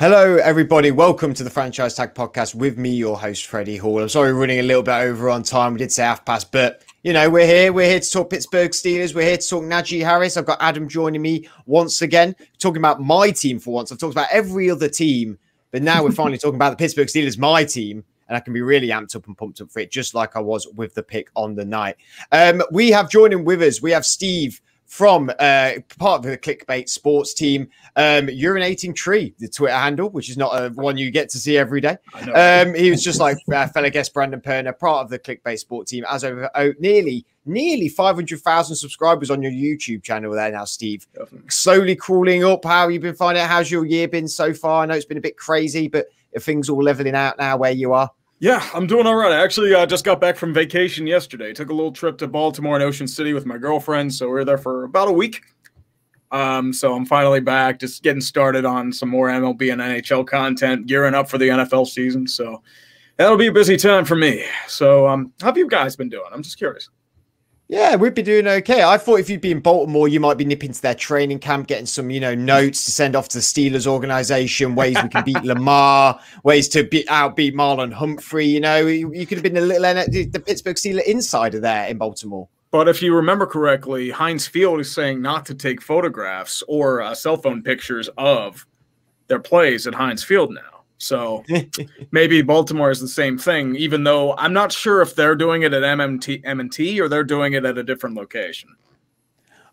Hello, everybody. Welcome to the Franchise Tag Podcast with me, your host, Freddie Hall. I'm sorry, we're running a little bit over on time. We did say half past, but you know, we're here. We're here to talk Pittsburgh Steelers. We're here to talk Najee Harris. I've got Adam joining me once again, talking about my team for once. I've talked about every other team, but now we're finally talking about the Pittsburgh Steelers, my team. And I can be really amped up and pumped up for it, just like I was with the pick on the night. Um, we have joining with us, we have Steve from uh, part of the clickbait sports team, um, urinating tree, the Twitter handle, which is not a one you get to see every day. Um, he was just like uh, fellow guest Brandon Perner, part of the clickbait sport team, as over oh, nearly nearly 500,000 subscribers on your YouTube channel there now, Steve. Definitely. Slowly crawling up. How you been finding it? How's your year been so far? I know it's been a bit crazy, but are things all leveling out now where you are? Yeah, I'm doing all right. I actually uh, just got back from vacation yesterday. Took a little trip to Baltimore and Ocean City with my girlfriend. So we were there for about a week. Um, so I'm finally back, just getting started on some more MLB and NHL content, gearing up for the NFL season. So that'll be a busy time for me. So um, how have you guys been doing? I'm just curious. Yeah, we'd be doing okay. I thought if you'd be in Baltimore, you might be nipping to their training camp, getting some, you know, notes to send off to the Steelers organization, ways we can beat Lamar, ways to beat outbeat Marlon Humphrey. You know, you, you could have been a little the Pittsburgh Steelers insider there in Baltimore. But if you remember correctly, Heinz Field is saying not to take photographs or uh, cell phone pictures of their plays at Heinz Field now. So maybe Baltimore is the same thing, even though I'm not sure if they're doing it at MMT M&T or they're doing it at a different location.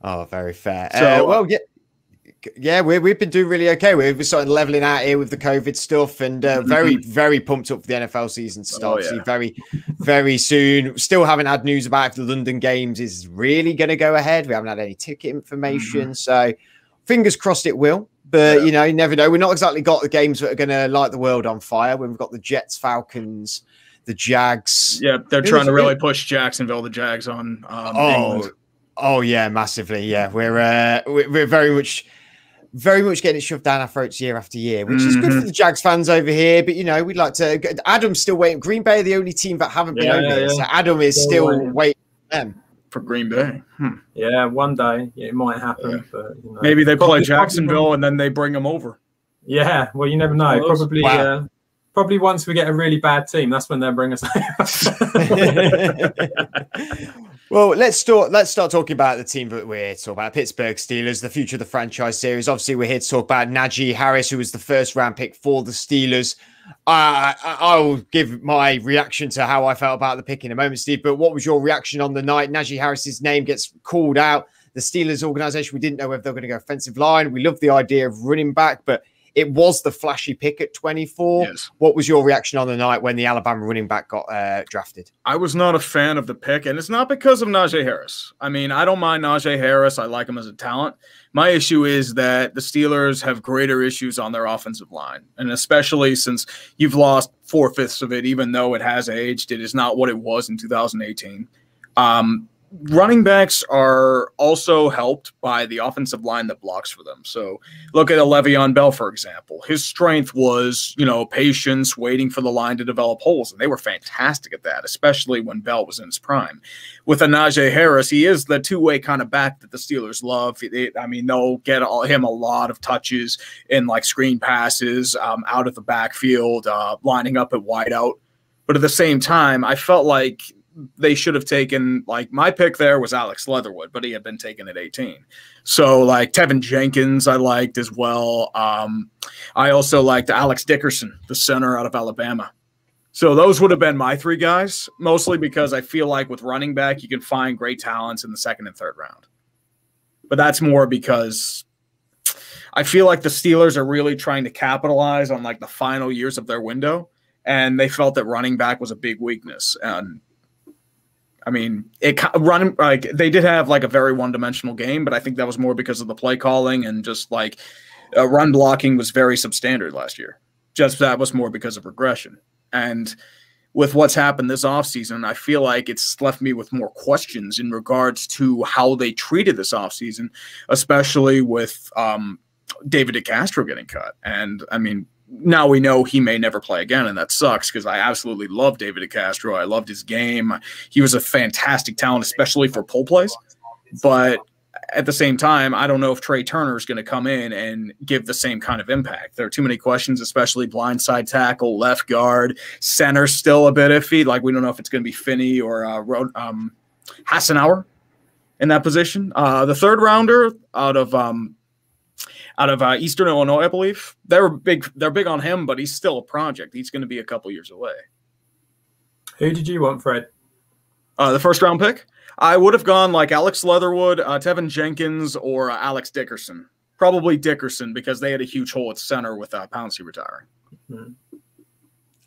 Oh, very fair. So, uh, well, yeah. Yeah, we, we've been doing really okay. We're sort of leveling out here with the COVID stuff and uh, very, very pumped up for the NFL season to start. Oh, yeah. Very, very soon. Still haven't had news about if the London games is really going to go ahead. We haven't had any ticket information. Mm-hmm. So fingers crossed it will. But yeah. you know, you never know. We're not exactly got the games that are going to light the world on fire. When we've got the Jets, Falcons, the Jags. Yeah, they're trying to really push Jacksonville, the Jags on. Um, oh, England. oh yeah, massively. Yeah, we're uh, we're very much. Very much getting it shoved down our throats year after year, which mm-hmm. is good for mm-hmm. the Jags fans over here. But you know, we'd like to. Adam's still waiting. Green Bay are the only team that haven't yeah, been over yeah, yeah. So Adam is still waiting. waiting for them for Green Bay. Hmm. Yeah, one day it might happen. Yeah. But, you know, Maybe they play Jacksonville and then they bring them over. Yeah, well, you never know. Probably, wow. uh, probably once we get a really bad team, that's when they'll bring us. well, let's start. Let's start talking about the team that we're here to talk about. Pittsburgh Steelers, the future of the franchise series. Obviously, we're here to talk about Najee Harris, who was the first round pick for the Steelers. Uh, I'll give my reaction to how I felt about the pick in a moment, Steve. But what was your reaction on the night? Najee Harris's name gets called out. The Steelers organization, we didn't know whether they were going to go offensive line. We love the idea of running back, but it was the flashy pick at 24. Yes. What was your reaction on the night when the Alabama running back got uh, drafted? I was not a fan of the pick, and it's not because of Najee Harris. I mean, I don't mind Najee Harris. I like him as a talent. My issue is that the Steelers have greater issues on their offensive line, and especially since you've lost four fifths of it, even though it has aged, it is not what it was in 2018. Um, running backs are also helped by the offensive line that blocks for them. So look at a Le'Veon Bell, for example. His strength was, you know, patience, waiting for the line to develop holes. And they were fantastic at that, especially when Bell was in his prime. With a Najee Harris, he is the two-way kind of back that the Steelers love. It, I mean, they'll get all, him a lot of touches in like screen passes um, out of the backfield, uh, lining up at wideout. But at the same time, I felt like they should have taken like my pick there was Alex Leatherwood, but he had been taken at 18. So like Teven Jenkins, I liked as well. Um, I also liked Alex Dickerson, the center out of Alabama. So those would have been my three guys, mostly because I feel like with running back, you can find great talents in the second and third round. But that's more because I feel like the Steelers are really trying to capitalize on like the final years of their window. And they felt that running back was a big weakness. And I mean, it run like they did have like a very one dimensional game, but I think that was more because of the play calling and just like uh, run blocking was very substandard last year. Just that was more because of regression. And with what's happened this offseason, I feel like it's left me with more questions in regards to how they treated this offseason, especially with um, David DeCastro getting cut. And I mean, now we know he may never play again, and that sucks because I absolutely love David Castro. I loved his game. He was a fantastic talent, especially for pull plays. But at the same time, I don't know if Trai Turner is going to come in and give the same kind of impact. There are too many questions, especially blindside tackle, left guard, center still a bit iffy. Like we don't know if it's going to be Finney or uh, um, Hassenauer in that position. Uh, the third rounder out of um, out of uh, Eastern Illinois, I believe they're big. They're big on him, but he's still a project. He's going to be a couple years away. Who did you want, Fred? Uh, the first round pick. I would have gone like Alex Leatherwood, uh, Teven Jenkins, or uh, Alex Dickerson. Probably Dickerson because they had a huge hole at center with uh, Pouncey retiring. Mm-hmm.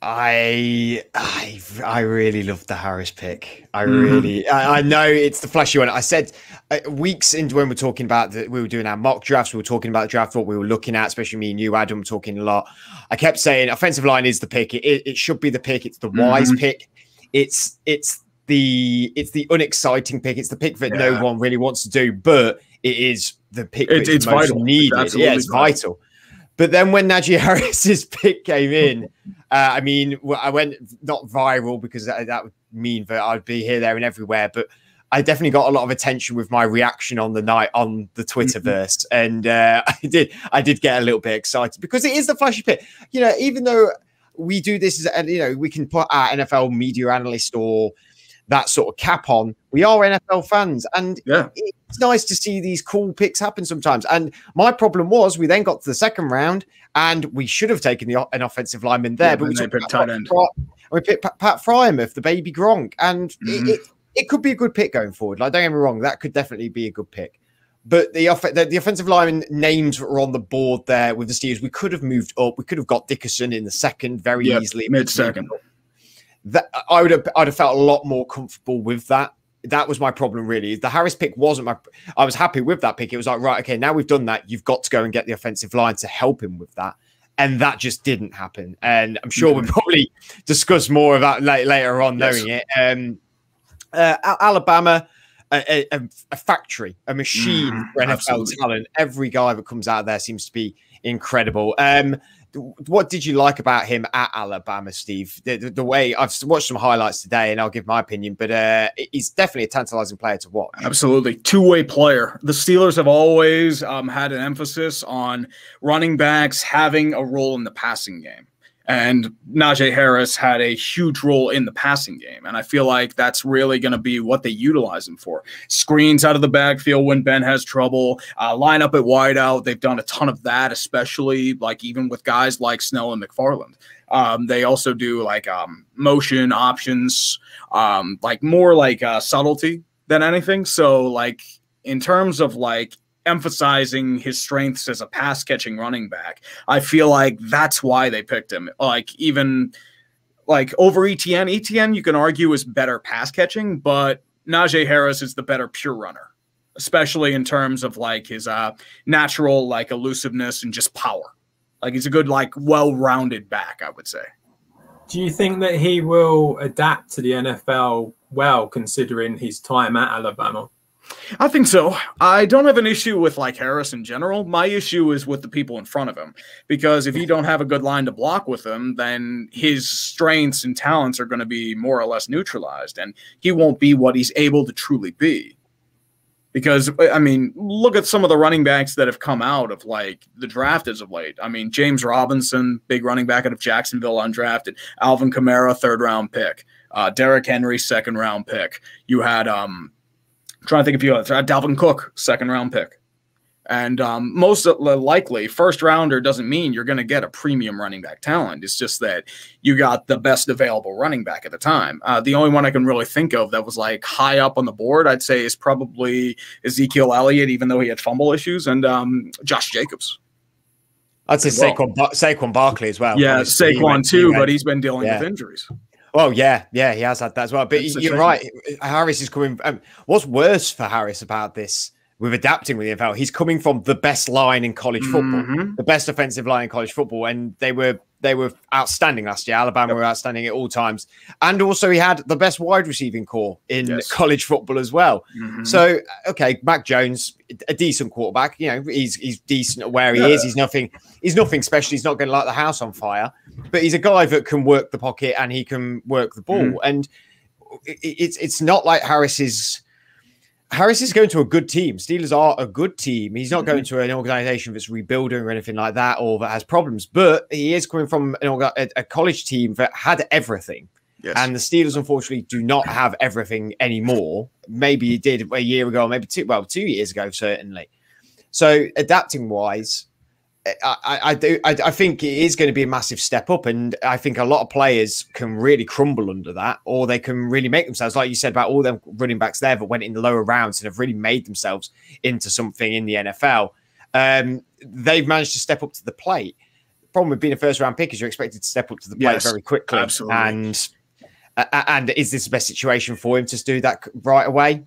I I I really love the Harris pick. I mm-hmm. really I, I, know it's the flashy one. I said uh, weeks into when we are talking about that we were doing our mock drafts, we were talking about the draft what we were looking at, especially me and you, Adam, were talking a lot. I kept saying offensive line is the pick. It, it, it should be the pick. It's the wise mm-hmm. pick. It's it's the it's the unexciting pick. It's the pick that yeah. no one really wants to do, but it is the pick it, it's vital. needed. It's yeah, it's vital. vital. But then when Najee Harris's pick came in, uh, I mean, I went not viral because that, that would mean that I'd be here, there, and everywhere. But I definitely got a lot of attention with my reaction on the night on the Twitterverse, mm-hmm. and uh, I did I did get a little bit excited because it is the flashy pick. You know, even though we do this as you know, we can put our NFL media analyst or that sort of cap on. We are NFL fans, and yeah. it's nice to see these cool picks happen sometimes. And my problem was we then got to the second round, and we should have taken the, an offensive lineman there, yeah, but we took tight end. we picked Pat, Pat Freiermuth, the baby Gronk, and mm-hmm. it, it, it, could be a good pick going forward. Like, don't get me wrong, that could definitely be a good pick. But the, off- the, the offensive lineman names were on the board there with the Steelers. We could have moved up. We could have got Dickerson in the second very yep, easily. Mid second that I would have I'd have felt a lot more comfortable with that. That was my problem, really. The Harris pick wasn't my. I was happy with that pick. It was like, right, okay, now we've done that. You've got to go and get the offensive line to help him with that, and that just didn't happen. And I'm sure we'll probably discuss more of that later on, yes. knowing it. Um, uh, Alabama. A, a, a, factory, a machine mm, for NFL absolutely. talent. Every guy that comes out there seems to be incredible. Um, what did you like about him at Alabama, Steve? The, the, the, way I've watched some highlights today, and I'll give my opinion, but uh, he's definitely a tantalizing player to watch. Absolutely, two way player. The Steelers have always um, had an emphasis on running backs having a role in the passing game. And Najee Harris had a huge role in the passing game. And I feel like that's really going to be what they utilize him for. Screens out of the backfield when Ben has trouble, uh, line up at wideout. They've done a ton of that, especially like even with guys like Snell and McFarland. Um, they also do like um, motion options, um, like more like uh, subtlety than anything. So, like, in terms of like emphasizing his strengths as a pass catching running back. I feel like that's why they picked him. Like even like over Etienne, Etienne you can argue is better pass catching, but Najee Harris is the better pure runner, especially in terms of like his uh natural like elusiveness and just power. Like he's a good like well-rounded back, I would say. Do you think that he will adapt to the NFL well considering his time at Alabama? I think so. I don't have an issue with like Harris in general. My issue is with the people in front of him because if you don't have a good line to block with him, then his strengths and talents are going to be more or less neutralized and he won't be what he's able to truly be. Because I mean, look at some of the running backs that have come out of like the draft as of late. I mean, James Robinson, big running back out of Jacksonville, undrafted. Alvin Kamara, third round pick. Uh, Derrick Henry, second round pick. You had um, I'm trying to think of you others. Uh, Dalvin Cook, second round pick. And um, most likely, first rounder doesn't mean you're going to get a premium running back talent. It's just that you got the best available running back at the time. Uh, the only one I can really think of that was like high up on the board, I'd say, is probably Ezekiel Elliott, even though he had fumble issues, and um, Josh Jacobs. I'd say well. Saquon, Saquon Barkley as well. Yeah, Saquon too, but he's been dealing yeah. with injuries. Oh yeah, yeah, he has had that as well. But you're right. Harris is coming. Um, what's worse for Harris about this? With adapting with the NFL, he's coming from the best line in college football, mm-hmm. the best offensive line in college football, and they were they were outstanding last year. Alabama yep. were outstanding at all times, and also he had the best wide receiving corps in yes. college football as well. Mm-hmm. So, okay, Mac Jones, a decent quarterback. You know, he's he's decent at where he yeah. is. He's nothing. He's nothing special. He's not going to light the house on fire, but he's a guy that can work the pocket and he can work the ball. Mm-hmm. And it's it's not like Harris is Harris is going to a good team. Steelers are a good team. He's not mm-hmm. going to an organization that's rebuilding or anything like that or that has problems, but he is coming from an, a, a college team that had everything. Yes. And the Steelers, unfortunately, do not have everything anymore. Maybe he did a year ago, maybe two, well, two years ago, certainly. So, adapting wise, I, I do. I, I, think it is going to be a massive step up, and I think a lot of players can really crumble under that, or they can really make themselves, like you said about all them running backs there that went in the lower rounds and have really made themselves into something in the NFL. Um, they've managed to step up to the plate. The problem with being a first round pick is you're expected to step up to the plate yes, very quickly, absolutely. and uh, and is this the best situation for him to do that right away?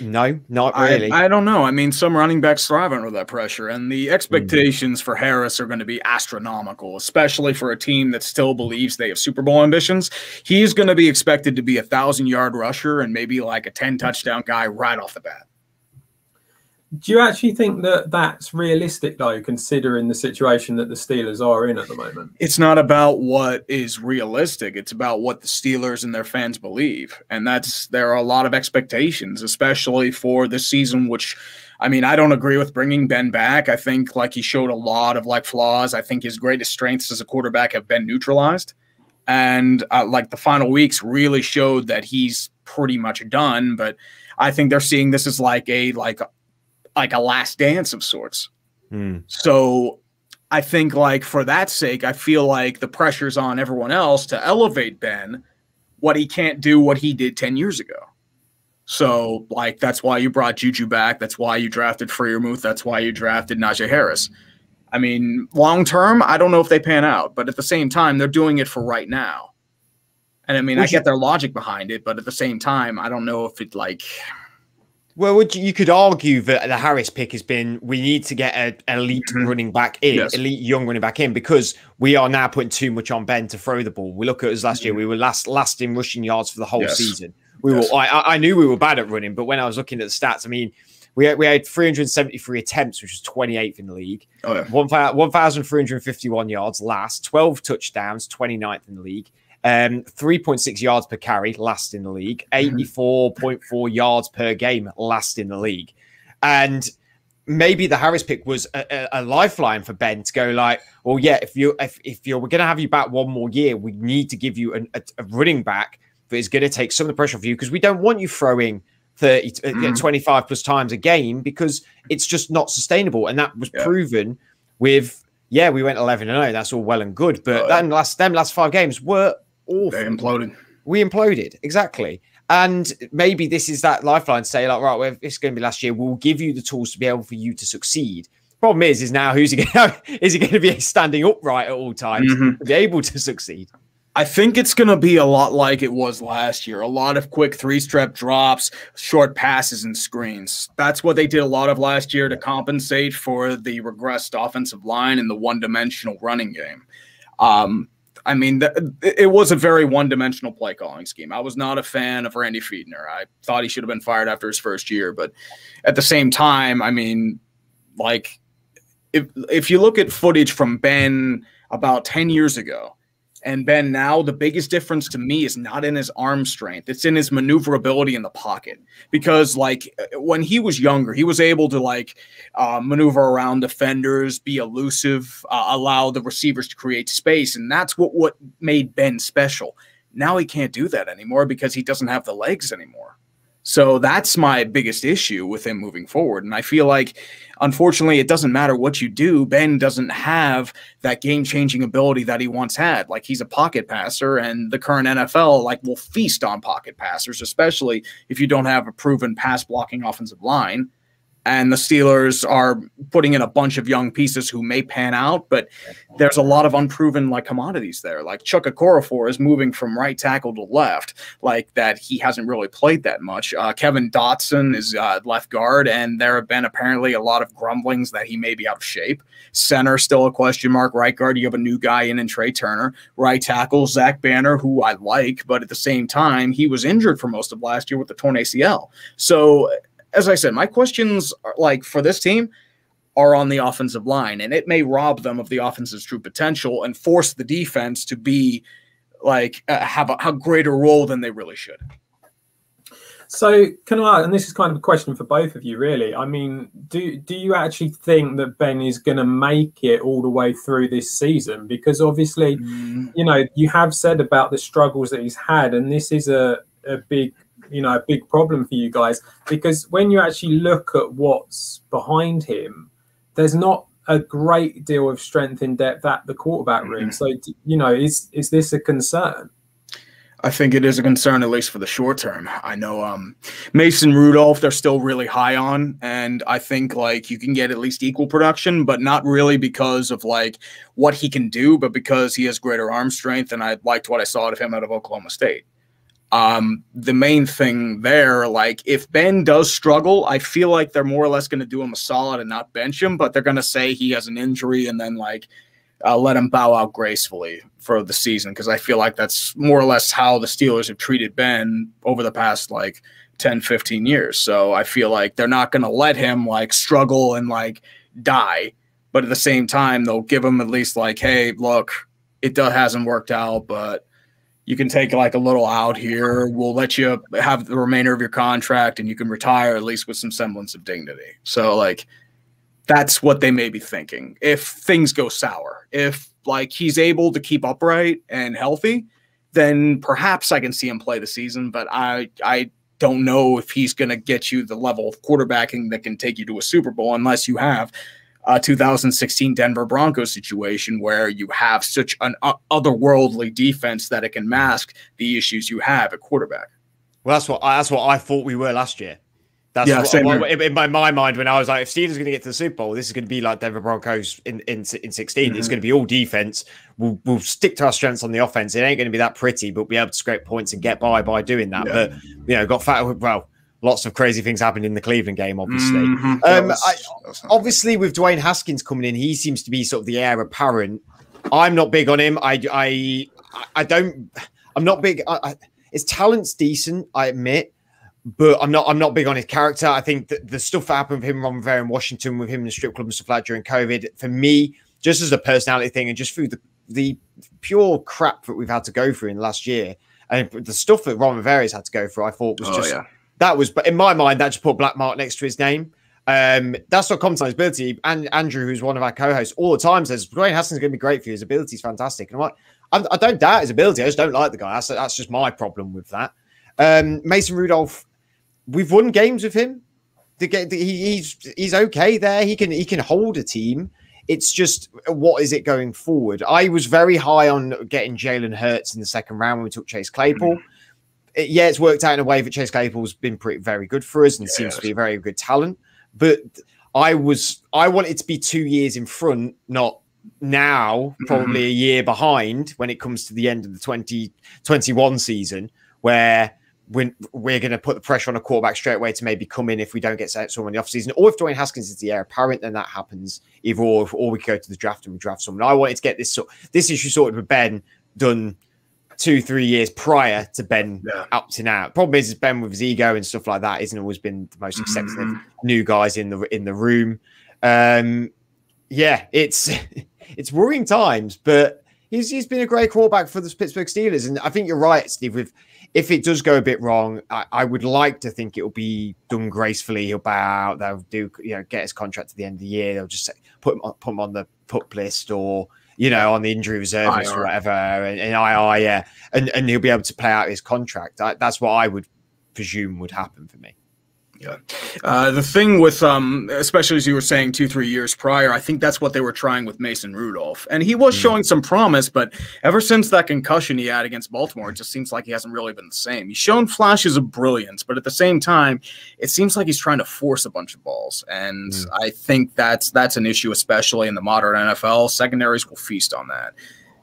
No, not really. I, I, don't know. I mean, some running backs thrive under that pressure, and the expectations mm. for Harris are going to be astronomical, especially for a team that still believes they have Super Bowl ambitions. He's going to be expected to be a thousand yard rusher and maybe like a 10 touchdown guy right off the bat. Do you actually think that that's realistic, though, considering the situation that the Steelers are in at the moment? It's not about what is realistic. It's about what the Steelers and their fans believe. And that's, there are a lot of expectations, especially for this season, which, I mean, I don't agree with bringing Ben back. I think, like, he showed a lot of, like, flaws. I think his greatest strengths as a quarterback have been neutralized. And, uh, like, the final weeks really showed that he's pretty much done. But, I think they're seeing this as like a like like a last dance of sorts. Mm. So I think like for that sake, I feel like the pressure's on everyone else to elevate Ben what he can't do what he did 10 years ago. So like that's why you brought Juju back. That's why you drafted Freiermuth. That's why you drafted Najee Harris. I mean, long term, I don't know if they pan out, but at the same time, they're doing it for right now. And I mean, Would I get their logic behind it, but at the same time, I don't know if it like well, would you, you, could argue that the Harris pick has been we need to get an elite mm-hmm. running back in, yes. elite young running back in, because we are now putting too much on Ben to throw the ball. We look at us last year; mm-hmm. we were last last in rushing yards for the whole yes. season. We yes. were. I, I knew we were bad at running, but when I was looking at the stats, I mean, we had, we had 373 attempts, which was 28th in the league. Oh, yeah. 1,351 yards last, 12 touchdowns, 29th in the league. Um, 3.6 yards per carry, last in the league. 84.4 yards per game, last in the league. And maybe the Harris pick was a, a, a, lifeline for Ben to go like, well, yeah, if you if, if you're we're gonna have you back one more year, we need to give you an, a, a, running back that is gonna take some of the pressure off you because we don't want you throwing 30 mm-hmm. 25 plus times a game because it's just not sustainable. And that was yeah. proven with yeah, we went 11 and 0. That's all well and good, but uh, then last them last five games were awful. They imploded. We imploded exactly. And maybe this is that lifeline say, like, right, well, it's going to be last year. We'll give you the tools to be able for you to succeed. Problem is, is now who's he going to, is he going to be standing upright at all times mm-hmm. to be able to succeed? I think it's going to be a lot like it was last year. A lot of quick three step drops, short passes, and screens. That's what they did a lot of last year to compensate for the regressed offensive line and the one dimensional running game. Um, I mean, the, it was a very one-dimensional play calling scheme. I was not a fan of Randy Fichtner. I thought he should have been fired after his first year, but at the same time, I mean, like if if you look at footage from Ben about 10 years ago, and Ben now, the biggest difference to me is not in his arm strength. It's in his maneuverability in the pocket. Because like when he was younger, he was able to like uh, maneuver around defenders, be elusive, uh, allow the receivers to create space, and that's what what made Ben special. Now he can't do that anymore because he doesn't have the legs anymore. So that's my biggest issue with him moving forward. And I feel like, unfortunately, it doesn't matter what you do. Ben doesn't have that game changing ability that he once had. Like he's a pocket passer, and the current NFL like will feast on pocket passers, especially if you don't have a proven pass blocking offensive line and the Steelers are putting in a bunch of young pieces who may pan out, but there's a lot of unproven like commodities there. Like Chuck Okorafor is moving from right tackle to left, like that he hasn't really played that much. Uh, Kevin Dotson is uh, left guard, and there have been apparently a lot of grumblings that he may be out of shape. Center still a question mark. Right guard, you have a new guy in and Trai Turner. Right tackle Zach Banner, who I like, but at the same time he was injured for most of last year with the torn ACL. So as I said, my questions are, like for this team are on the offensive line, and it may rob them of the offense's true potential and force the defense to be like uh, have a, a greater role than they really should. So can I? And this is kind of a question for both of you, really. I mean, do do you actually think that Ben is going to make it all the way through this season? Because obviously, mm. you know, you have said about the struggles that he's had, and this is a a big you know a big problem for you guys because when you actually look at what's behind him, there's not a great deal of strength in depth at the quarterback room. So you know, is is this a concern? I think it is a concern, at least for the short term. I know um, Mason Rudolph, they're still really high on, and I think like you can get at least equal production, but not really because of like what he can do, but because he has greater arm strength, and I liked what I saw of him out of Oklahoma State um, the main thing there, like if Ben does struggle, I feel like they're more or less going to do him a solid and not bench him, but they're going to say he has an injury and then like uh, let him bow out gracefully for the season because I feel like that's more or less how the Steelers have treated Ben over the past like 10, 15 years. So I feel like they're not going to let him like struggle and like die, but at the same time, they'll give him at least like, hey, look, it does, hasn't worked out, but you can take like a little out here. We'll let you have the remainder of your contract and you can retire at least with some semblance of dignity. So like that's what they may be thinking. If things go sour, if like he's able to keep upright and healthy, then perhaps I can see him play the season, but I I don't know if he's going to get you the level of quarterbacking that can take you to a Super Bowl unless you have uh, 2016 Denver Broncos situation where you have such an uh, otherworldly defense that it can mask the issues you have at quarterback. Well, that's what I, that's what I thought we were last year. That's yeah, what, what, in my, my mind when I was like, if Steelers going to get to the Super Bowl, this is going to be like Denver Broncos in in, in 16. Mm-hmm. It's going to be all defense. We'll, we'll stick to our strengths on the offense. It ain't going to be that pretty, but we'll be able to scrape points and get by by doing that. Yeah. But you know, got fat. Well, lots of crazy things happened in the Cleveland game, obviously. Mm-hmm. Um, was, I, obviously, with Dwayne Haskins coming in, he seems to be sort of the heir apparent. I'm not big on him. I, I, I don't. I'm not big. I, I, his talent's decent, I admit, but I'm not. I'm not big on his character. I think that the stuff that happened with him, Ron Rivera in Washington, with him in the strip club and stuff like that during COVID, for me, just as a personality thing, and just through the the pure crap that we've had to go through in the last year, and the stuff that Ron Rivera's had to go through, I thought was oh, just. Yeah that was, but in my mind, that just put black mark next to his name. Um, that's not on ability. And Andrew, who's one of our co-hosts, all the time says Dwayne Haskins going to be great for you. His ability is fantastic. And I'm like, I, I, don't doubt his ability. I just don't like the guy. That's, that's just my problem with that. Um, Mason Rudolph, we've won games with him. The, the, he, he's he's okay there. He can he can hold a team. It's just what is it going forward? I was very high on getting Jalen Hurts in the second round when we took Chase Claypool. Mm-hmm it, yeah, it's worked out in a way that Chase Claypool's been pretty very good for us and yeah, seems to be a very good talent. But I was I wanted to be two years in front, not now, probably mm-hmm. a year behind when it comes to the end of the 2021 season, where we're, we're going to put the pressure on a quarterback straight away to maybe come in if we don't get someone in the offseason. Or if Dwayne Haskins is the heir apparent, then that happens. Either or, or we go to the draft and we draft someone. I wanted to get this sort this issue sorted with Ben done two, three years prior to Ben yeah. opting out. Problem is, is Ben with his ego and stuff like that isn't always been the most accepting mm-hmm. new guys in the in the room. Um, yeah, it's it's worrying times, but he's he's been a great quarterback for the Pittsburgh Steelers, and I think you're right, Steve. With if it does go a bit wrong, I, I would like to think it will be done gracefully. He'll bow out. They'll do you know get his contract to the end of the year. They'll just say, put him on, put him on the pup list or you know, on the injury reserve or whatever, and, and IR, yeah, and and he'll be able to play out his contract. I, that's what I would presume would happen for me. Yeah. Uh, the thing with, um, especially as you were saying, two, three years prior, I think that's what they were trying with Mason Rudolph. And he was mm. showing some promise, but ever since that concussion he had against Baltimore, it just seems like he hasn't really been the same. He's shown flashes of brilliance, but at the same time, it seems like he's trying to force a bunch of balls. And mm. I think that's that's an issue, especially in the modern NFL. Secondaries will feast on that.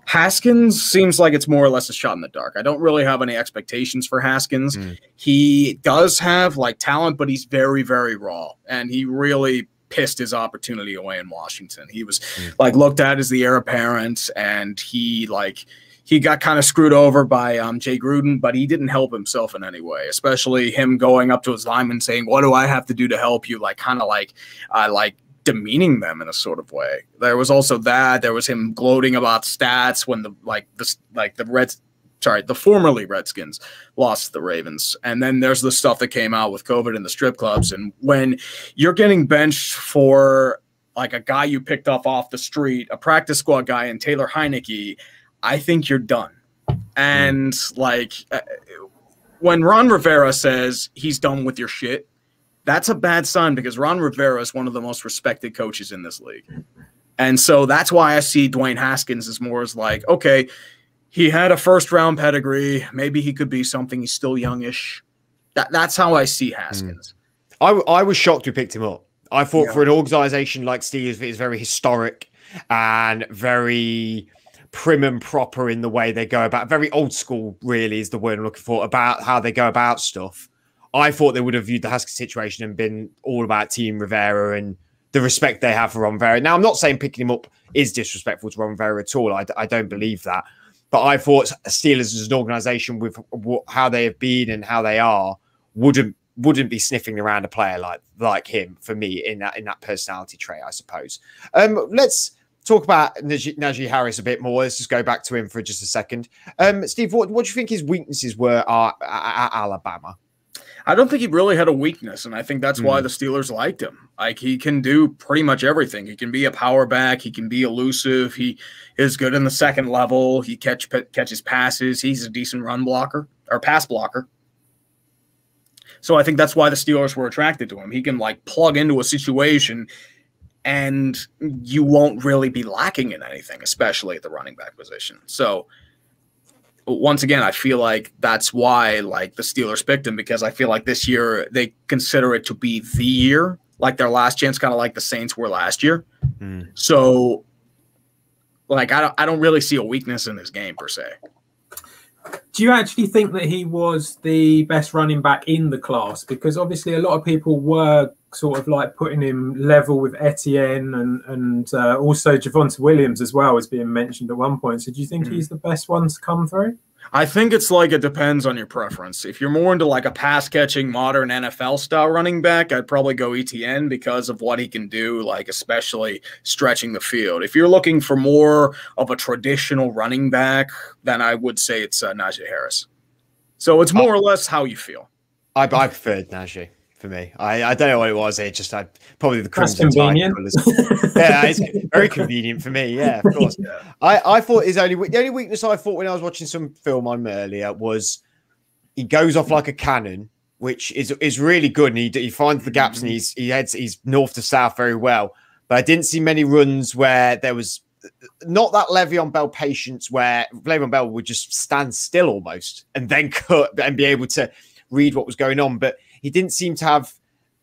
Haskins seems like it's more or less a shot in the dark. I don't really have any expectations for Haskins. Mm. He does have like talent, but he's very, very raw. And he really pissed his opportunity away in Washington. He was mm. like looked at as the heir apparent, and he like he got kind of screwed over by um, Jay Gruden, but he didn't help himself in any way. Especially him going up to his lineman saying, "What do I have to do to help you?" Like kind of like uh, like demeaning them in a sort of way. There was also that. There was him gloating about stats when the like the like the Reds sorry, the formerly Redskins lost the Ravens. And then there's the stuff that came out with COVID and the strip clubs. And when you're getting benched for like a guy you picked up off the street, a practice squad guy, and Taylor Heinicke, I think you're done. And like uh, when Ron Rivera says he's done with your shit, that's a bad sign because Ron Rivera is one of the most respected coaches in this league. And so that's why I see Dwayne Haskins as more as like, okay, he had a first round pedigree. Maybe he could be something. He's still youngish. That, that's how I see Haskins. Mm. I, I was shocked you picked him up. I thought yeah. for an organization like Steelers, it is very historic and very prim and proper in the way they go about. Very old school, really, is the word I'm looking for about how they go about stuff. I thought they would have viewed the Haskins situation and been all about Team Rivera and the respect they have for Ron Rivera. Now, I'm not saying picking him up is disrespectful to Ron Rivera at all. I, I don't believe that. But I thought Steelers as an organization with how they have been and how they are wouldn't wouldn't be sniffing around a player like like him for me in that in that personality trait, I suppose. Um, let's talk about Najee, Najee, Harris a bit more. Let's just go back to him for just a second. Um, Steve, what, what do you think his weaknesses were at, at Alabama? I don't think he really had a weakness, and I think that's mm. why hmm. the Steelers liked him. Like he can do pretty much everything. He can be a power back. He can be elusive. He is good in the second level. He catch catches passes. He's a decent run blocker or pass blocker. So I think that's why the Steelers were attracted to him. He can like plug into a situation and you won't really be lacking in anything, especially at the running back position. So once again, I feel like that's why like the Steelers picked him because I feel like this year they consider it to be the year, like their last chance, kind of like the Saints were last year. Mm. So like I don't I don't really see a weakness in this game per se do you actually think that he was the best running back in the class? Because obviously, a lot of people were sort of like putting him level with Etienne and and uh, also Javonte Williams as well as being mentioned at one point. So, do you think mm. he's the best one to come through? I think it's like it depends on your preference. If you're more into like a pass catching modern NFL style running back, I'd probably go Etienne because of what he can do, like especially stretching the field. If you're looking for more of a traditional running back, then I would say it's uh, Najee Harris. So it's more oh. or less how you feel. I, I preferred Najee for me. I, I don't know what it was. It just I probably the crimson convenient. yeah, it's very convenient for me. Yeah, of course. Yeah. I, I thought his only the only weakness I thought when I was watching some film on earlier was he goes off like a cannon, which is is really good. And he he finds the gaps mm-hmm. and he's he heads he's north to south very well. But I didn't see many runs where there was not that Le'Veon Bell patience where Le'Veon Bell would just stand still almost and then cut and be able to read what was going on. But he didn't seem to have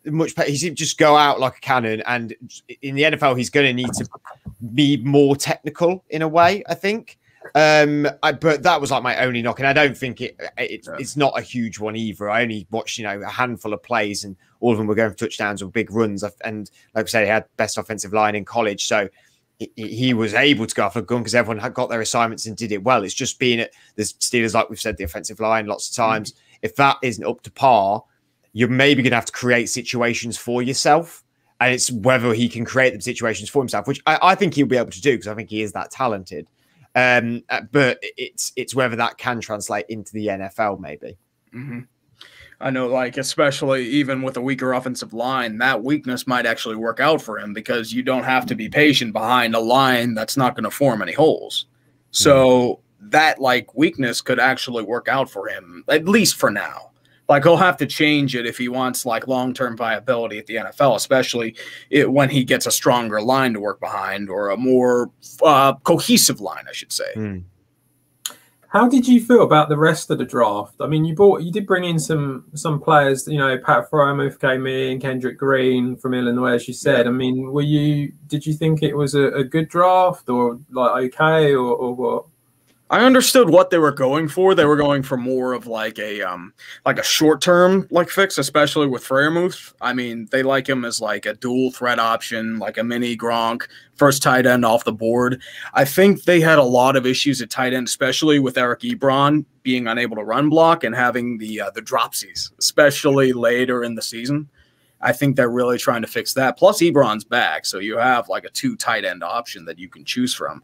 much. He seemed to just go out like a cannon. And in the NFL, he's going to need to be more technical in a way. I think. Um, I, but that was like my only knock, and I don't think it, it yeah. it's not a huge one either. I only watched you know a handful of plays, and all of them were going for touchdowns or big runs. And like I said, he had best offensive line in college, so he, he was able to go off a gun because everyone had got their assignments and did it well. It's just being at the Steelers, like we've said, the offensive line lots of times. Mm-hmm. If that isn't up to par, you're maybe going to have to create situations for yourself. And it's whether he can create the situations for himself, which I, I think he'll be able to do because I think he is that talented. Um, uh, but it's it's whether that can translate into the NFL, maybe. Mm-hmm. I know, like especially even with a weaker offensive line, that weakness might actually work out for him because you don't have to be patient behind a line that's not going to form any holes. So mm-hmm. that like weakness could actually work out for him, at least for now. Like he'll have to change it if he wants like long term viability at the NFL, especially it, when he gets a stronger line to work behind or a more uh, cohesive line, I should say. Mm. How did you feel about the rest of the draft? I mean, you bought, you did bring in some some players. You know, Pat Freiermuth came in, Kendrick Green from Illinois, as you said. I mean, were you? Did you think it was a, a good draft or like okay or, or what? I understood what they were going for. They were going for more of like a um like a short term like fix, especially with Freiermuth. I mean, they like him as like a dual threat option, like a mini Gronk, first tight end off the board. I think they had a lot of issues at tight end, especially with Eric Ebron being unable to run block and having the uh, the dropsies, especially later in the season. I think they're really trying to fix that. Plus, Ebron's back, so you have like a two tight end option that you can choose from.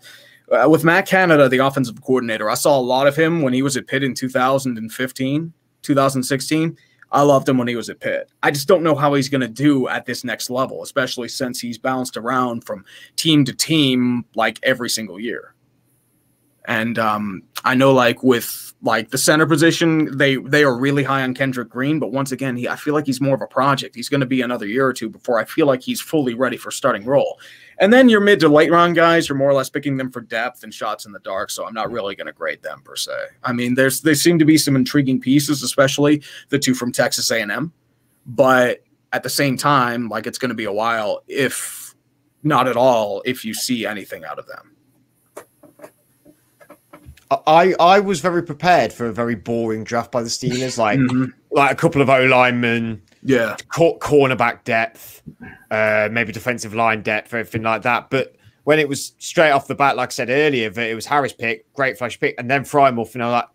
Uh, with Matt Canada, the offensive coordinator, I saw a lot of him when he was at Pitt in 2015, 2016. I loved him when he was at Pitt. I just don't know how he's going to do at this next level, especially since he's bounced around from team to team like every single year. And um, I know, like with like the center position, they they are really high on Kendrick Green, but once again, he I feel like he's more of a project. He's going to be another year or two before I feel like he's fully ready for starting role. And then your mid to late round guys, you're more or less picking them for depth and shots in the dark. So I'm not really going to grade them per se. I mean, there's there seem to be some intriguing pieces, especially the two from Texas A&M, but at the same time, like it's going to be a while, if not at all, if you see anything out of them. I I was very prepared for a very boring draft by the Steelers, like mm-hmm. like a couple of O linemen, yeah, cor- cornerback depth, uh, maybe defensive line depth, everything like that. But when it was straight off the bat, like I said earlier, that it was Harris pick, great flash pick, and then Freiermuth, and I'm like,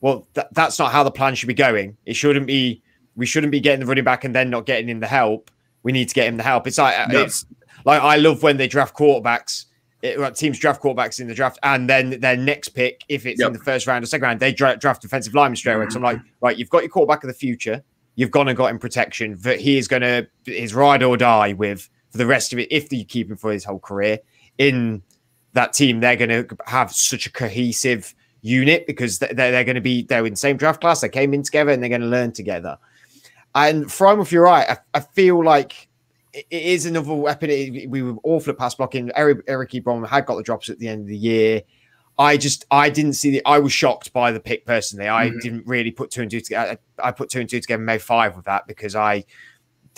well, th- that's not how the plan should be going. It shouldn't be. We shouldn't be getting the running back and then not getting him the help. We need to get him the help. It's like no. it's like I love when they draft quarterbacks it, teams draft quarterbacks in the draft, and then their next pick, if it's yep. in the first round or second round, they dra- draft defensive lineman straight away. So I'm like, right, you've got your quarterback of the future. You've gone and got him protection that he is going to his ride or die with for the rest of it. If you keep him for his whole career in that team, they're going to have such a cohesive unit because they're, they're going to be they're in the same draft class. They came in together and they're going to learn together. And from if you're right, I, I feel like it is another weapon. we were awful at pass blocking. Eric, Eric Ebron had got the drops at the end of the year. I just I didn't see the. I was shocked by the pick personally. I mm-hmm. didn't really put two and two together. I, I put two and two together, and made five with that because I,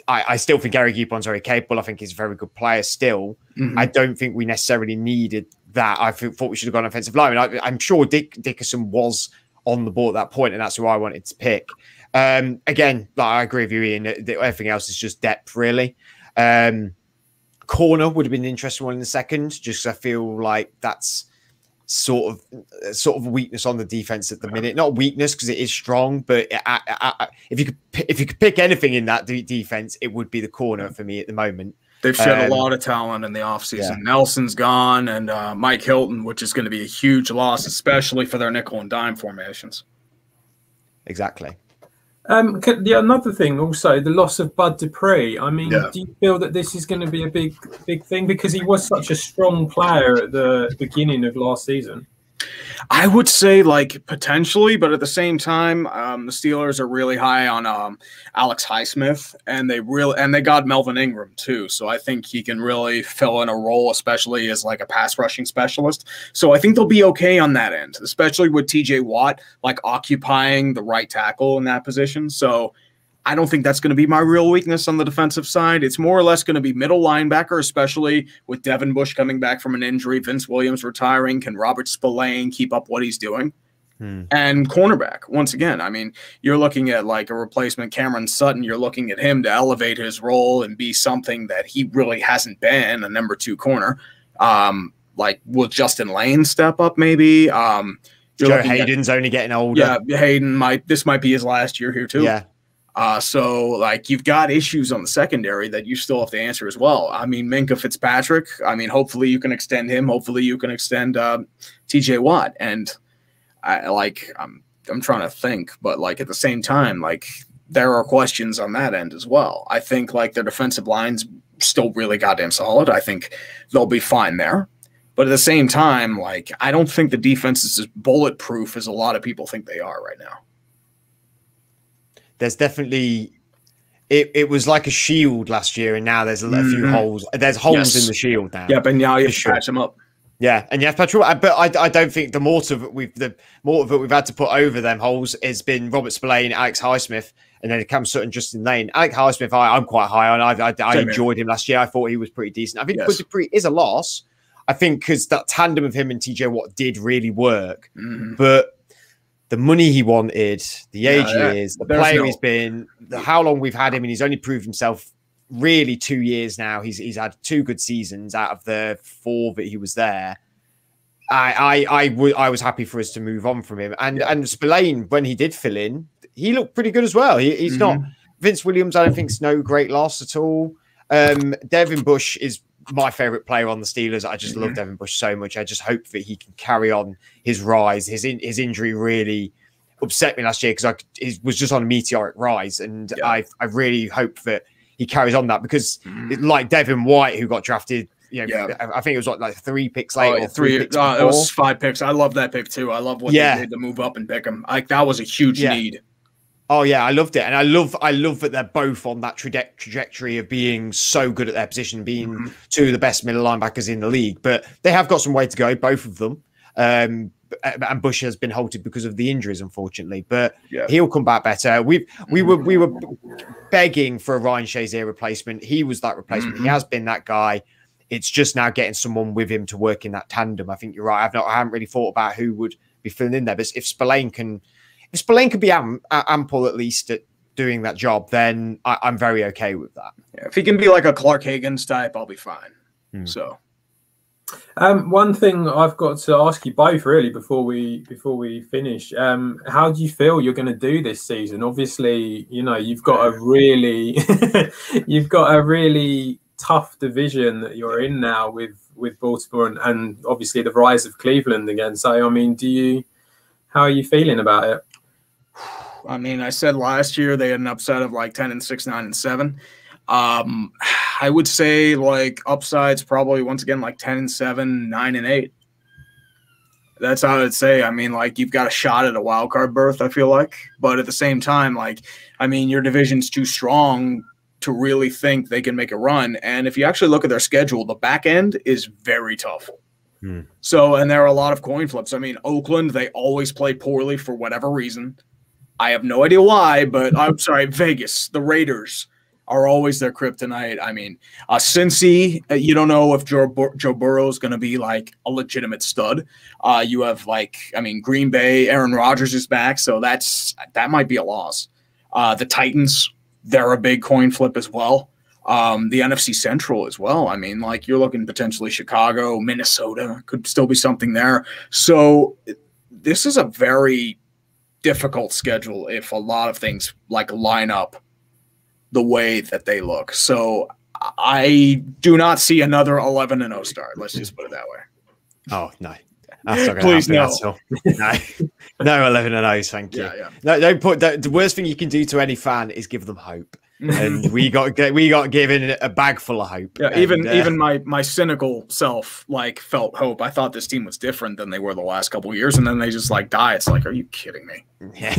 I, I still think Eric Ebron's very capable. I think he's a very good player still. Mm-hmm. I don't think we necessarily needed that. I thought we should have gone offensive line. I, am sure Dick Dickerson was on the board at that point, and that's who I wanted to pick. Um, again, like I agree with you, Ian. Everything else is just depth, really. Um, corner would have been an interesting one in the second, just I feel like that's sort of sort of weakness on the defense at the minute. Not weakness because it is strong, but I, I, I, if you could if you could pick anything in that defense, it would be the corner for me at the moment. They've shed um, a lot of talent in the offseason. Yeah. Nelson's gone, and uh, Mike Hilton, which is going to be a huge loss, especially for their nickel and dime formations. Exactly. Um, the another thing also the loss of Bud Dupree. I mean, yeah. do you feel that this is going to be a big, big thing because he was such a strong player at the beginning of last season? I would say like potentially, but at the same time, um, the Steelers are really high on um, Alex Highsmith, and they really and they got Melvin Ingram too. So I think he can really fill in a role, especially as like a pass rushing specialist. So I think they'll be okay on that end, especially with T.J. Watt like occupying the right tackle in that position. So I don't think that's going to be my real weakness on the defensive side. It's more or less going to be middle linebacker, especially with Devin Bush coming back from an injury, Vince Williams retiring. Can Robert Spillane keep up what he's doing? Hmm. And cornerback, once again, I mean, you're looking at like a replacement Cameron Sutton. You're looking at him to elevate his role and be something that he really hasn't been a number two corner. Um, like, will Justin Layne step up maybe? Um, Joe Haden's at, only getting older. Yeah, Hayden might. This might be his last year here too. Yeah, uh, so like you've got issues on the secondary that you still have to answer as well. I mean, Minkah Fitzpatrick. I mean, hopefully you can extend him. Hopefully you can extend uh, T.J. Watt. And I like I'm I'm trying to think, but like at the same time, like there are questions on that end as well. I think like their defensive lines still really goddamn solid. I think they'll be fine there. But at the same time, like I don't think the defense is as bulletproof as a lot of people think they are right now there's definitely it, it was like a shield last year, and now there's a, mm-hmm. few holes. There's holes yes. in the shield now. Yeah, but now you sure. patch them up. Yeah, and yes, patrol. But I, I don't think the of it we've the of it we've had to put over them holes has been Robert Spillane, Alex Highsmith, and then Cam Sutton, Justin Layne. Alex Highsmith, I, I'm quite high on. I, I, I enjoyed him last year. I thought he was pretty decent. I think yes. Dupree is a loss. I think because that tandem of him and TJ Watt did really work, mm-hmm. but the money he wanted, the age yeah, he is, the player no... he's been, the, how long we've had him, and he's only proved himself really two years now. He's he's had two good seasons out of the four that he was there. I I I, w- I was happy for us to move on from him. And yeah. and Spillane, when he did fill in, he looked pretty good as well. He, he's mm-hmm. not Vince Williams, I don't think is no great loss at all. Um, Devin Bush is my favorite player on the Steelers. I just mm-hmm. love Devin Bush so much. I just hope that he can carry on his rise. His in, his injury really upset me last year because I it was just on a meteoric rise, and yeah. I I really hope that he carries on that because mm-hmm. like Devin White who got drafted. You know, yeah. I think it was like, like three picks later. Oh, three, three picks uh, it was five picks. I love that pick too. I love what yeah. they did to move up and pick him. Like that was a huge yeah. need. Oh yeah, I loved it, and I love I love that they're both on that traje- trajectory of being so good at their position, being mm-hmm. two of the best middle linebackers in the league. But they have got some way to go, both of them. Um, and Bush has been halted because of the injuries, unfortunately. But yeah. he'll come back better. We we were we were begging for a Ryan Shazier replacement. He was that replacement. Mm-hmm. He has been that guy. It's just now getting someone with him to work in that tandem. I think you're right. I've not I haven't really thought about who would be filling in there. But if Spillane can if Spillane could be am- ample at least at doing that job, then I- am very okay with that. Yeah, if he can be like a Clark Haggans type, I'll be fine. Hmm. So. Um, one thing I've got to ask you both really before we before we finish, um, how do you feel you're going to do this season? Obviously, you know you've got a really you've got a really tough division that you're in now with with Baltimore and, and obviously the rise of Cleveland again. So I mean, do you how are you feeling about it? I mean, I said last year they had an upside of like 10 and 6, 9 and 7. Um, I would say like upsides probably once again like 10 and 7, 9 and 8. That's how I'd say. I mean, like you've got a shot at a wild card berth, I feel like. But at the same time, like, I mean, your division's too strong to really think they can make a run. And if you actually look at their schedule, the back end is very tough. Hmm. So, and there are a lot of coin flips. I mean, Oakland, they always play poorly for whatever reason. I have no idea why, but I'm sorry, Vegas, the Raiders are always their kryptonite. I mean, uh, Cincy, uh, you don't know if Joe, Joe Burrow is going to be like a legitimate stud. Uh, you have like, I mean, Green Bay, Aaron Rodgers is back, so that's that might be a loss. Uh, the Titans, they're a big coin flip as well. Um, the NFC Central as well. I mean, like you're looking potentially Chicago, Minnesota could still be something there. So this is a very difficult schedule if a lot of things like line up the way that they look. So I do not see another 11 and 0 start. Let's just put it that way. Oh, no. Please no. no. no 11 and 0, thank you. Yeah, yeah. No, don't put the, the worst thing you can do to any fan is give them hope and we got we got given a bag full of hope. Yeah, and, even uh, even my my cynical self like felt hope. I thought this team was different than they were the last couple years, and then they just like die. It's like, are you kidding me? Yeah,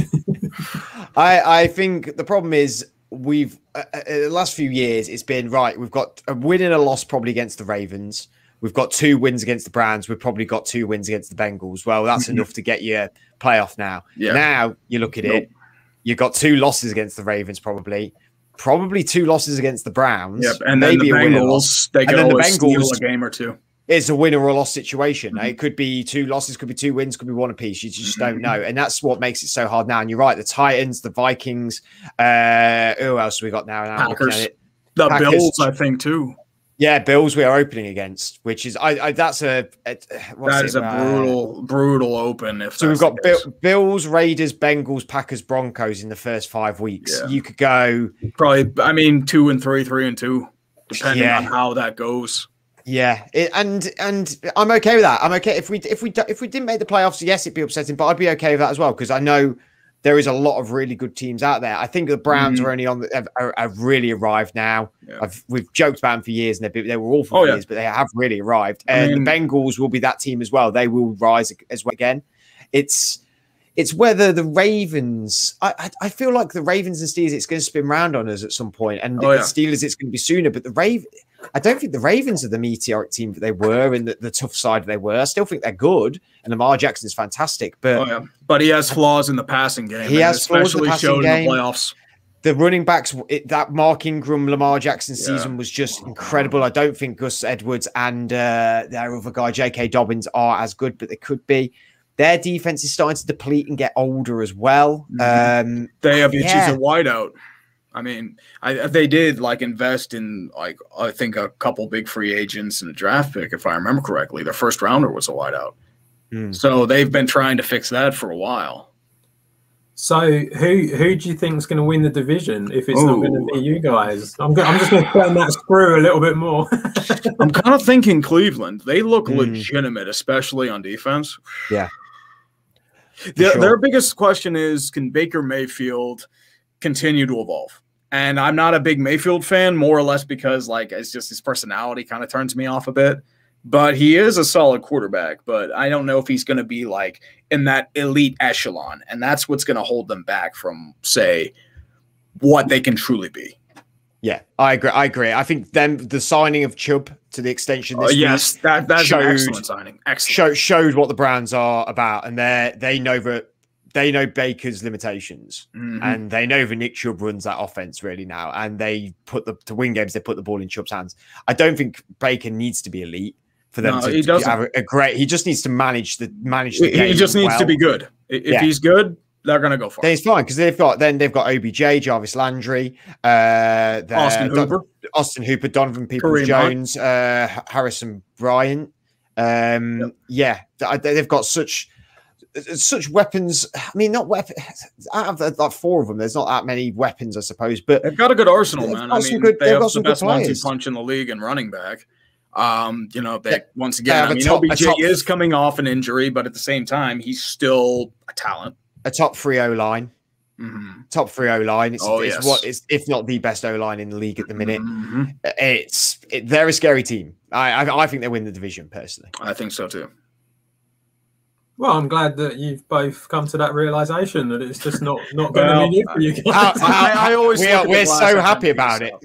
I I think the problem is we've uh, uh, the last few years it's been right. We've got a win and a loss probably against the Ravens. We've got two wins against the Browns. We've probably got two wins against the Bengals. Well, that's enough to get you playoff now. Yeah. Now you look at nope. it. You've got two losses against the Ravens, probably probably two losses against the Browns. Yep, and maybe the Bengals, they could always the Bengals, a game or two. It's a win or a loss situation. Mm-hmm. It could be two losses, could be two wins, could be one apiece. You just mm-hmm. don't know, and that's what makes it so hard now. And you're right, the Titans, the Vikings. Uh, who else we got now? Packers. The Packers. Bills, I think too. Yeah, Bills we are opening against, which is I, I that's a, a that is it? a brutal uh, brutal open. If so, we've got Bills, Raiders, Bengals, Packers, Broncos in the first five weeks. Yeah. You could go probably. I mean, two and three, three and two, depending yeah. on how that goes. Yeah, it, and and I'm okay with that. I'm okay if we if we if we didn't make the playoffs. Yes, it'd be upsetting, but I'd be okay with that as well because I know there is a lot of really good teams out there. I think the Browns mm-hmm. are only on the, have, have really arrived now. Yeah. I've, we've joked about them for years, and they were awful oh, for yeah. years, but they have really arrived. And mean, the Bengals will be that team as well. They will rise as well again. It's it's whether the Ravens. I, I, I feel like the Ravens and Steelers. It's going to spin round on us at some point, and oh, the Steelers. It's going to be sooner. But the Raven. I don't think the Ravens are the meteoric team that they were and the, the tough side they were. I still think they're good, and Lamar Jackson is fantastic. But oh, yeah. but he has flaws in the passing game. He has flaws in the passing game. In the playoffs. The running backs, it, that Mark Ingram, Lamar Jackson season yeah. was just incredible. I don't think Gus Edwards and uh, their other guy, J.K. Dobbins, are as good, but they could be. Their defense is starting to deplete and get older as well. Mm-hmm. Um, they have issues yeah. at wideout. I mean, I, they did like invest in like I think a couple big free agents and a draft pick, if I remember correctly. Their first rounder was a wideout, mm. so they've been trying to fix that for a while. So who who do you think is going to win the division if it's Ooh. not going to be you guys? I'm, go- I'm just going to turn that screw a little bit more. I'm kind of thinking Cleveland. They look mm. legitimate, especially on defense. Yeah. The, sure. Their biggest question is can Baker Mayfield continue to evolve? And I'm not a big Mayfield fan, more or less because like it's just his personality kind of turns me off a bit but he is a solid quarterback. But I don't know if he's going to be like in that elite echelon, and that's what's going to hold them back from say what they can truly be. Yeah, I agree. I agree. I think then the signing of Chubb to the extension. This uh, yes, that that's showed, an excellent signing. Excellent. Showed, showed what the Browns are about, and they they know that they know Baker's limitations, mm-hmm. and they know that Nick Chubb runs that offense really now, and they put the to win games. They put the ball in Chubb's hands. I don't think Baker needs to be elite for them no, to, he to have a, great. He just needs to manage the manage the He just needs well. to be good. If yeah. he's good, they're going to go for. Then it's fine because they've got then they've got OBJ, Jarvis Landry, uh, Austin Hooper, Austin Hooper, Donovan Peoples Jones, uh, Harrison Bryant. Um, yep. Yeah, they've got such such weapons. I mean, not weapons. Out of the, like four of them, there's not that many weapons, I suppose. But they've got a good arsenal, man. I mean, good, they have the best one-two punch in the league and running back. Um, you know, they once again, I mean, top, OBJ top, is coming off an injury, but at the same time, he's still a talent. A top three O line. Mm-hmm. Top three O line. It's, oh, it's yes. what is if not the best O line in the league at the minute. Mm-hmm. It's it, they're a scary team. I, I I think they win the division personally. I think so too. Well, I'm glad that you've both come to that realization that it's just not not going well, to be new for you guys. I, I, I always we are, we're so happy about it.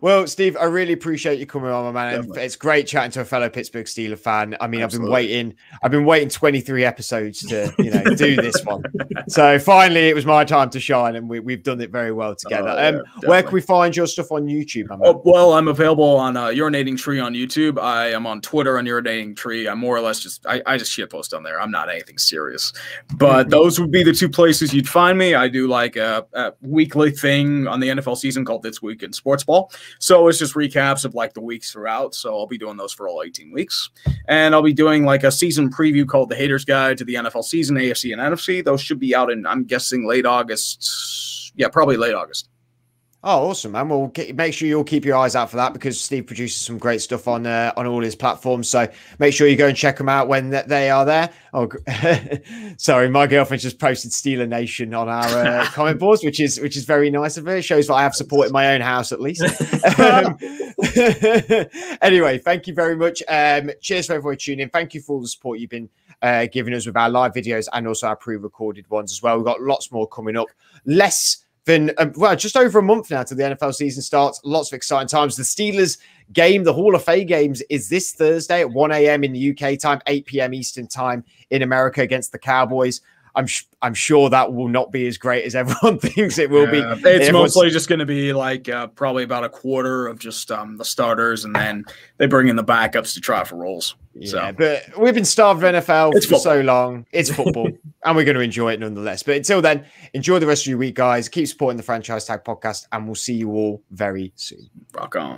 Well, Steve, I really appreciate you coming on, my man. Definitely. It's great chatting to a fellow Pittsburgh Steeler fan. I mean, Absolutely. I've been waiting, I've been waiting 23 episodes to, you know, do this one. So finally, it was my time to shine, and we, have done it very well together. Oh, yeah, um, where can we find your stuff on YouTube? Oh, well, I'm available on uh, Urinating Tree on YouTube. I am on Twitter on Urinating Tree. I'm more or less just, I, I just shit post on there. I'm not anything serious, but mm-hmm. those would be the two places you'd find me. I do like a, a weekly thing on the NFL season called This Week in Sports Ball. So it's just recaps of like the weeks throughout. So I'll be doing those for all 18 weeks. And I'll be doing like a season preview called The Haters Guide to the NFL season, AFC and NFC. Those should be out in, I'm guessing, late August. Yeah, probably late August. Oh, awesome, man! We'll get, make sure you'll keep your eyes out for that because Steve produces some great stuff on uh, on all his platforms. So make sure you go and check them out when they are there. Oh, sorry, my girlfriend just posted Steeler Nation on our uh, comment boards, which is which is very nice of her. It shows that I have support in my own house at least. um, anyway, thank you very much. Um, cheers for everyone tuning in. Thank you for all the support you've been uh, giving us with our live videos and also our pre-recorded ones as well. We've got lots more coming up. Less been um, well just over a month now to the NFL season starts. Lots of exciting times. The Steelers game, the Hall of Fame games, is this Thursday at 1 a.m. in the UK time, 8 p.m. Eastern time in America against the Cowboys. I'm I'm sure that will not be as great as everyone thinks it will yeah, be. It's mostly just going to be like uh, probably about a quarter of just um, the starters, and then they bring in the backups to try for roles. Yeah, so. but we've been starved of NFL it's for football. so long. It's football, and we're going to enjoy it nonetheless. But until then, enjoy the rest of your week, guys. Keep supporting the Franchise Tag Podcast, and we'll see you all very soon. Rock on.